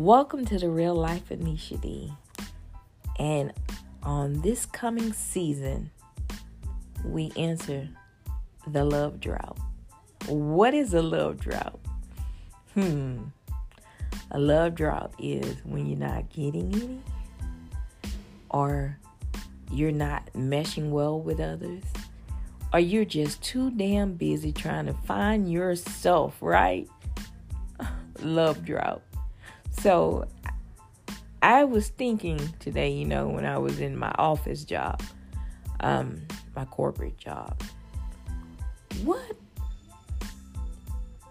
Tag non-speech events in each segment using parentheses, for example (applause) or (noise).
Welcome to the Real Life D. And on this coming season, we enter the love drought. What is a love drought? Hmm. A love drought is when you're not getting any or you're not meshing well with others or you're just too damn busy trying to find yourself, right? (laughs) Love drought. So I was thinking today, you know, when I was in my office job, um, my corporate job, what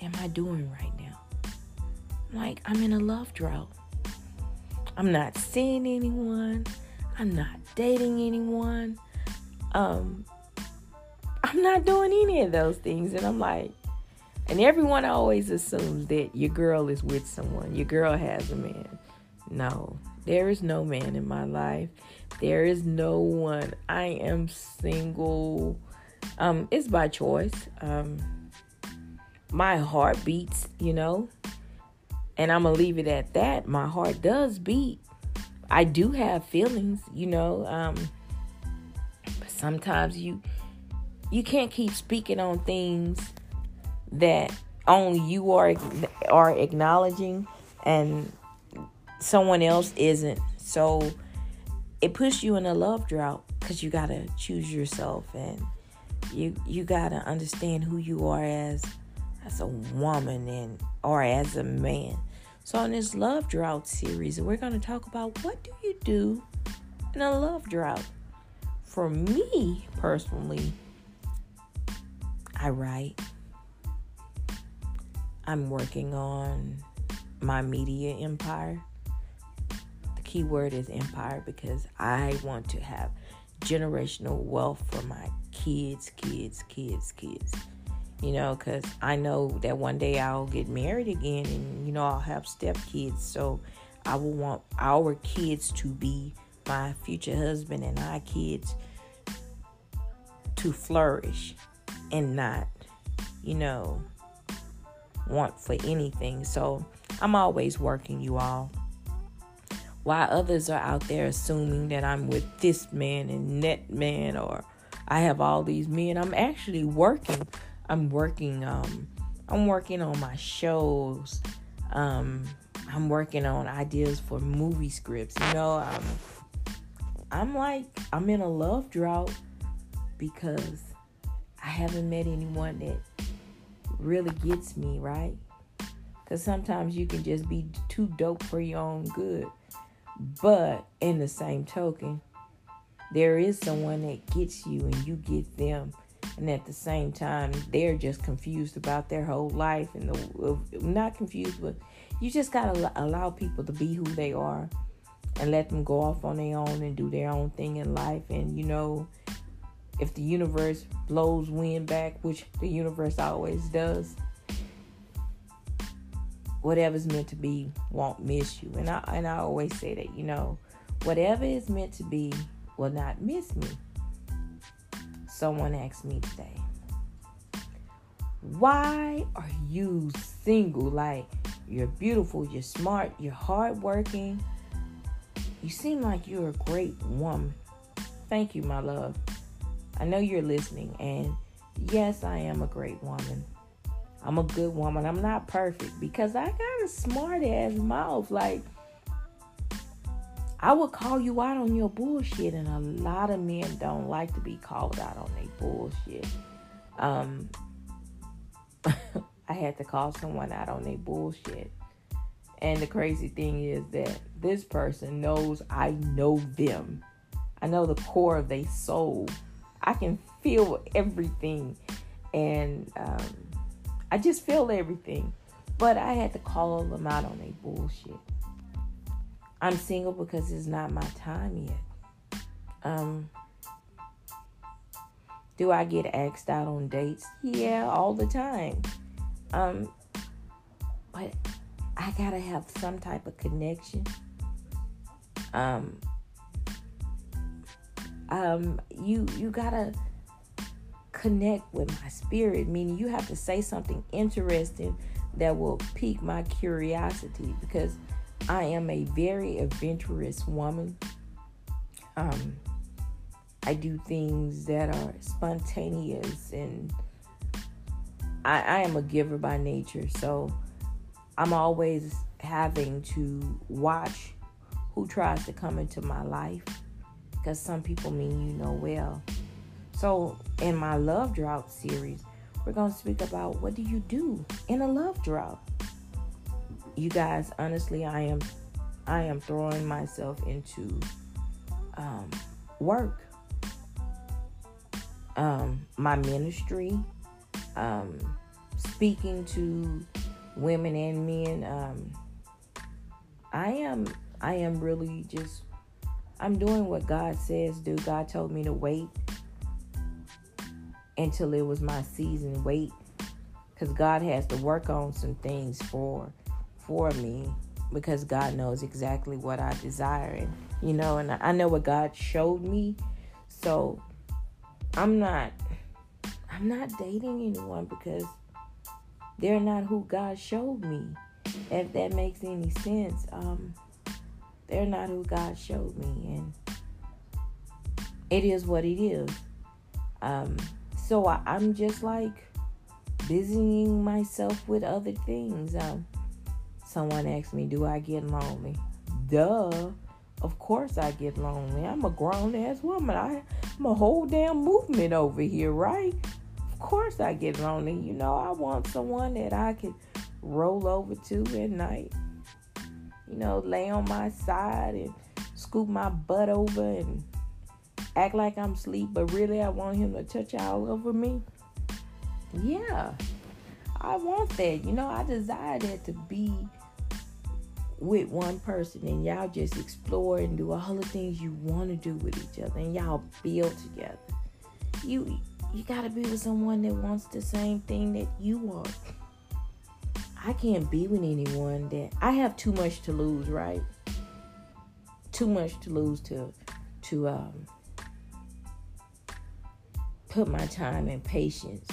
am I doing right now? Like, I'm in a love drought. I'm not seeing anyone. I'm not dating anyone. Um, I'm not doing any of those things. And I'm like, and everyone always assumes that your girl is with someone, your girl has a man. No, there is no man in my life. There is no one. I am single. Um, it's by choice. Um, my heart beats, you know, and I'm gonna leave it at that. My heart does beat. I do have feelings, you know. Um, but sometimes you you can't keep speaking on things that only you are are acknowledging and someone else isn't. So it puts you in a love drought because you gotta choose yourself and you you gotta understand who you are as as a woman and or as a man. So in this love drought series, we're gonna talk about what do you do in a love drought. For me personally, I write. I'm working on my media empire. The key word is empire because I want to have generational wealth for my kids, kids, kids, kids. You know, because I know that one day I'll get married again and, you know, I'll have stepkids. So I will want our kids to be my future husband and our kids to flourish and not, you know, want for anything. So I'm always working, you all. While others are out there assuming that I'm with this man and that man, or I have all these men, I'm actually working. I'm working. Um, I'm working on my shows. Um, I'm working on ideas for movie scripts. You know, I'm, I'm like I'm in a love drought because I haven't met anyone that really gets me, right? Because sometimes you can just be too dope for your own good. But in the same token, there is someone that gets you and you get them. And at the same time, they're just confused about their whole life and the, not confused, but you just gotta allow people to be who they are and let them go off on their own and do their own thing in life. And you know, if the universe blows wind back, which the universe always does, whatever's meant to be won't miss you. And I and I always say that, you know, whatever is meant to be will not miss me. Someone asked me today, why are you single? Like you're beautiful, you're smart, you're hardworking. You seem like you're a great woman. Thank you, my love. I know you're listening, and yes, I am a great woman. I'm a good woman. I'm not perfect because I got a smart ass mouth. Like, I would call you out on your bullshit, and a lot of men don't like to be called out on their bullshit. Um, (laughs) I had to call someone out on their bullshit. And the crazy thing is that this person knows I know them. I know the core of their soul. I can feel everything. And um, I just feel everything. But I had to call them out on their bullshit. I'm single because it's not my time yet. Um, do I get asked out on dates? Yeah, all the time. Um, but I gotta have some type of connection. Um, um, you you gotta connect with my spirit. Meaning you have to say something interesting that will pique my curiosity because I am a very adventurous woman. Um, I do things that are spontaneous and I, I am a giver by nature. So I'm always having to watch who tries to come into my life because some people mean you know well. So in my love drought series, we're going to speak about what do you do in a love drought. You guys, honestly, I am I am throwing myself into um, work, um, my ministry, um, speaking to women and men. Um, I am I am really just I'm doing what God says do. God told me to wait until it was my season. Wait, because God has to work on some things for for me because God knows exactly what I desire, and you know, and I know what God showed me. So I'm not I'm not dating anyone because they're not who God showed me. If that makes any sense, um, they're not who God showed me, and it is what it is. Um, so I, am just like busying myself with other things. Um, someone asked me, "Do I get lonely?" Duh. Of course I get lonely. I'm a grown ass woman. I, I'm a whole damn movement over here, right? Of course I get lonely. You know, I want someone that I can roll over to at night. You know, lay on my side and scoop my butt over and act like I'm asleep, but really I want him to touch all over me. Yeah, I want that. You know, I desire that to be with one person and y'all just explore and do all the things you want to do with each other and y'all build together. You you gotta be with someone that wants the same thing that you want. I can't be with anyone that I have too much to lose, right? Too much to lose to to um put my time and patience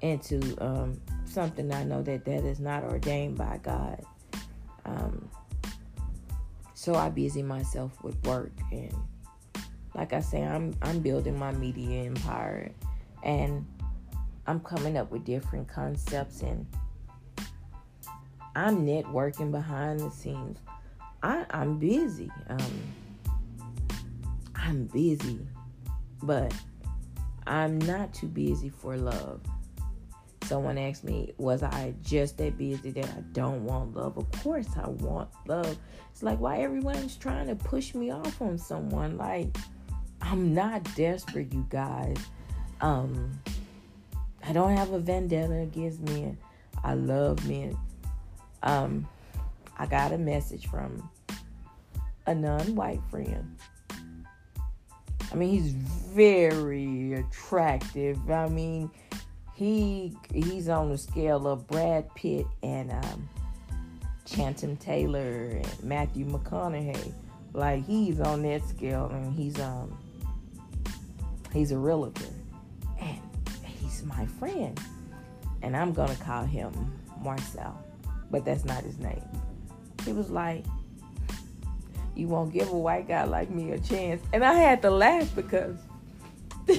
into um, something I know that that is not ordained by God. Um, so I busy myself with work and like I say, I'm I'm building my media empire and I'm coming up with different concepts and I'm networking behind the scenes. I, I'm busy. Um, I'm busy, but I'm not too busy for love. Someone asked me, Was I just that busy that I don't want love? Of course, I want love. It's like why everyone's trying to push me off on someone. Like, I'm not desperate, you guys. Um, I don't have a vendetta against men. I love men. Um, I got a message from a non white friend I mean, he's very attractive. I mean, he he's on the scale of Brad Pitt and um, Taylor and Matthew McConaughey. Like he's on that scale, and he's um he's a realtor, and he's my friend, and I'm gonna call him Marcel, but that's not his name. He was like, you won't give a white guy like me a chance. And I had to laugh because (laughs)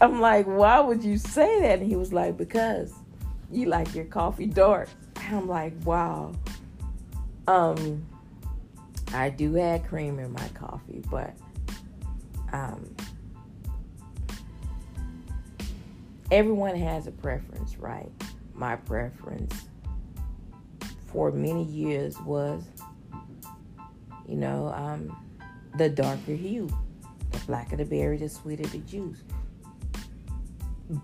I'm like, why would you say that? And he was like, because you like your coffee dark. And I'm like, wow. Um, I do add cream in my coffee, but um, everyone has a preference, right? My preference for many years was, you know, um, the darker hue. The blacker the berry, the sweeter the juice.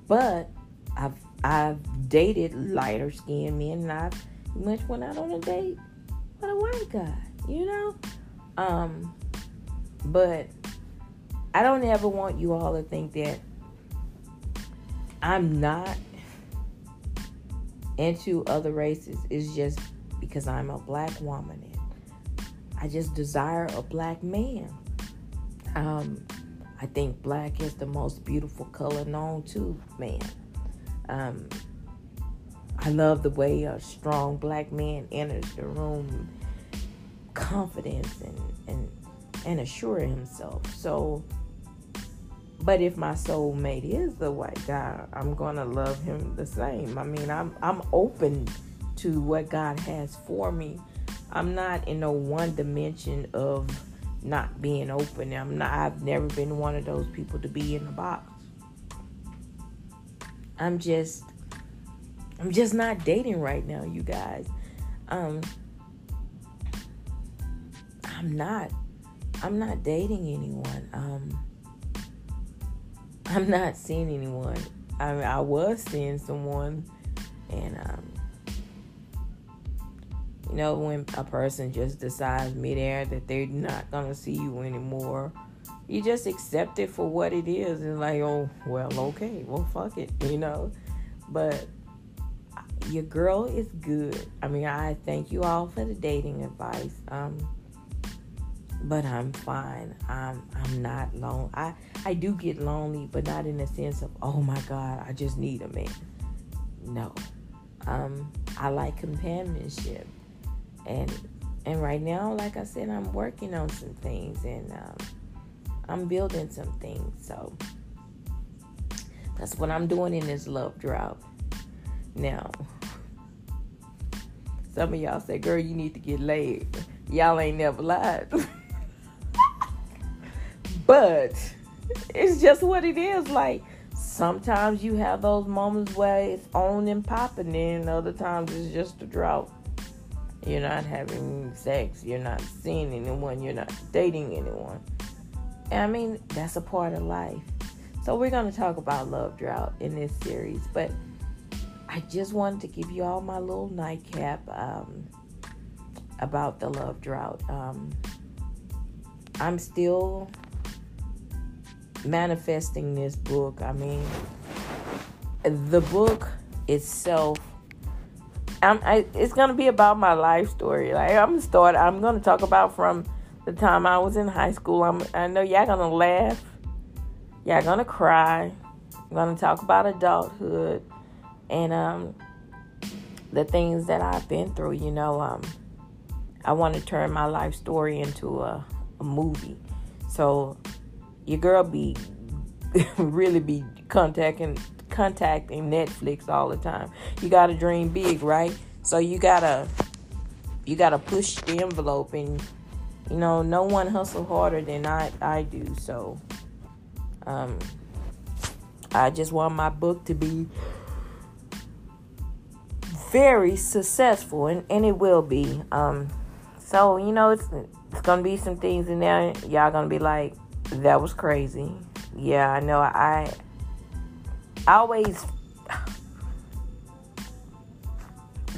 But I've I've dated lighter skinned men and I've much went out on a date with a white guy, you know? Um but I don't ever want you all to think that I'm not into other races. It's just because I'm a black woman and I just desire a black man. Um, I think black is the most beautiful color known to man. Um, I love the way a strong black man enters the room, confidence and and and himself. So, but if my soulmate is the white guy, I'm gonna love him the same. I mean, I'm I'm open to what God has for me. I'm not in no one dimension of not being open. I'm not. I've never been one of those people to be in a box. I'm just I'm just not dating right now, you guys. Um, I'm not. I'm not dating anyone. Um, I'm not seeing anyone. I mean, I was seeing someone, and um, you know, when a person just decides midair that they're not gonna see you anymore, you just accept it for what it is, and like, oh, well, okay, well, fuck it, you know. But your girl is good. I mean, I thank you all for the dating advice. Um, but I'm fine. I'm I'm not lonely. I I do get lonely, but not in the sense of oh my god, I just need a man. No, um, I like companionship, and and right now, like I said, I'm working on some things and um, I'm building some things. So that's what I'm doing in this love drought. Now, (laughs) some of y'all say, girl, you need to get laid. Y'all ain't never lied. (laughs) but it's just what it is. Like, sometimes you have those moments where it's on and popping, and other times it's just a drought. You're not having sex, you're not seeing anyone, you're not dating anyone. And I mean, that's a part of life. So, we're going to talk about love drought in this series, but I just wanted to give you all my little nightcap um, about the love drought. Um, I'm still manifesting this book. I mean, the book itself. I'm, I, it's gonna be about my life story. Like I'm gonna start. I'm gonna talk about from the time I was in high school. I'm, I know y'all gonna laugh. Y'all gonna cry. I'm gonna talk about adulthood and um, the things that I've been through. You know, um, I want to turn my life story into a, a movie. So your girl be (laughs) really be contacting contacting Netflix all the time. You gotta dream big, right? So you gotta you gotta push the envelope and you know no one hustle harder than I I do. So um I just want my book to be very successful, and, and it will be. Um, so you know, it's it's gonna be some things in there. Y'all gonna be like, that was crazy. Yeah, I know. I, I always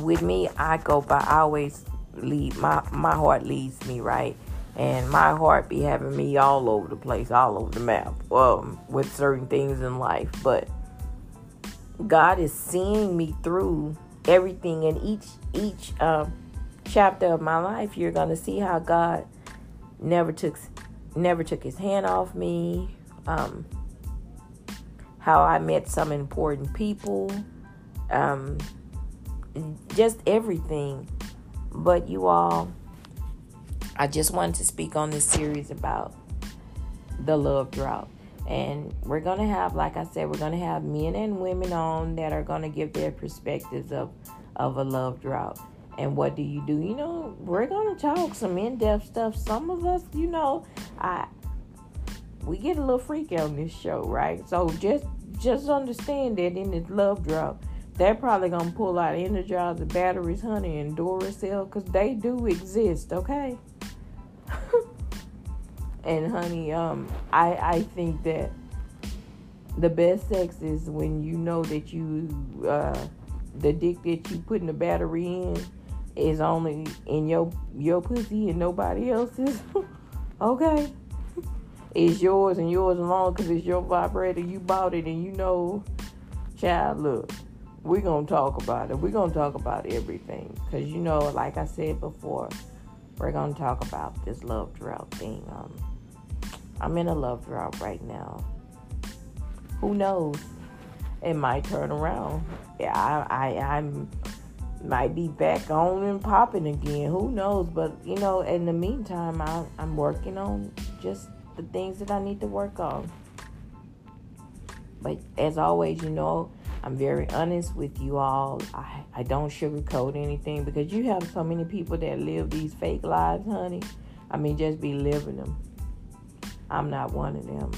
with me, I go by. I always lead my my heart leads me right, and my heart be having me all over the place, all over the map, um, with certain things in life. But God is seeing me through everything in each each um, chapter of my life, you're gonna see how God never took never took His hand off me. Um, how I met some important people, um, just everything. But you all, I just wanted to speak on this series about the love drought. And we're going to have, like I said, we're going to have men and women on that are going to give their perspectives of, of a love drought. And what do you do? You know, we're to talk some in depth stuff. Some of us, you know, I we get a little freaky on this show, right? So just just understand that in this love drought, they're probably gonna pull out energizer batteries, honey, and Duracell, cause they do exist, okay? (laughs) And honey, um, I I think that the best sex is when you know that you uh, the dick that you put in the battery in is only in your your pussy and nobody else's. (laughs) okay, it's yours and yours alone because it's your vibrator. You bought it and you know, child. Look, we're gonna talk about it. We're gonna talk about everything because you know, like I said before, we're gonna talk about this love drought thing. Um I'm in a love drought right now. Who knows? it might turn around. Yeah, I, I, I'm might be back on and popping again. Who knows? But you know, in the meantime, I, I'm working on just the things that I need to work on. But as always, you know, I'm very honest with you all. I, I don't sugarcoat anything because you have so many people that live these fake lives, honey. I mean, just be living them. I'm not one of them.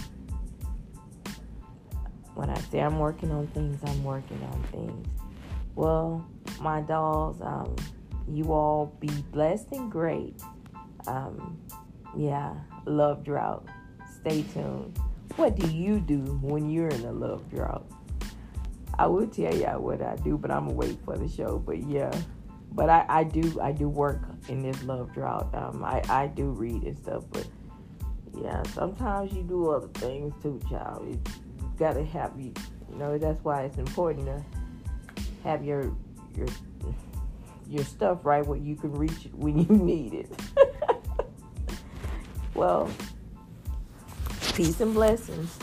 When I say I'm working on things, I'm working on things. Well, my dolls, um, you all be blessed and great. Um, yeah, love drought. Stay tuned. What do you do when you're in a love drought? I will tell y'all what I do, but I'm gonna wait for the show. But yeah, but I, I do I do work in this love drought. Um, I I do read and stuff, but yeah, sometimes you do other things too, child. You, you gotta have you. You know that's why it's important to have your your your stuff right where you can reach it when you (laughs) need it. (laughs) well, peace and blessings.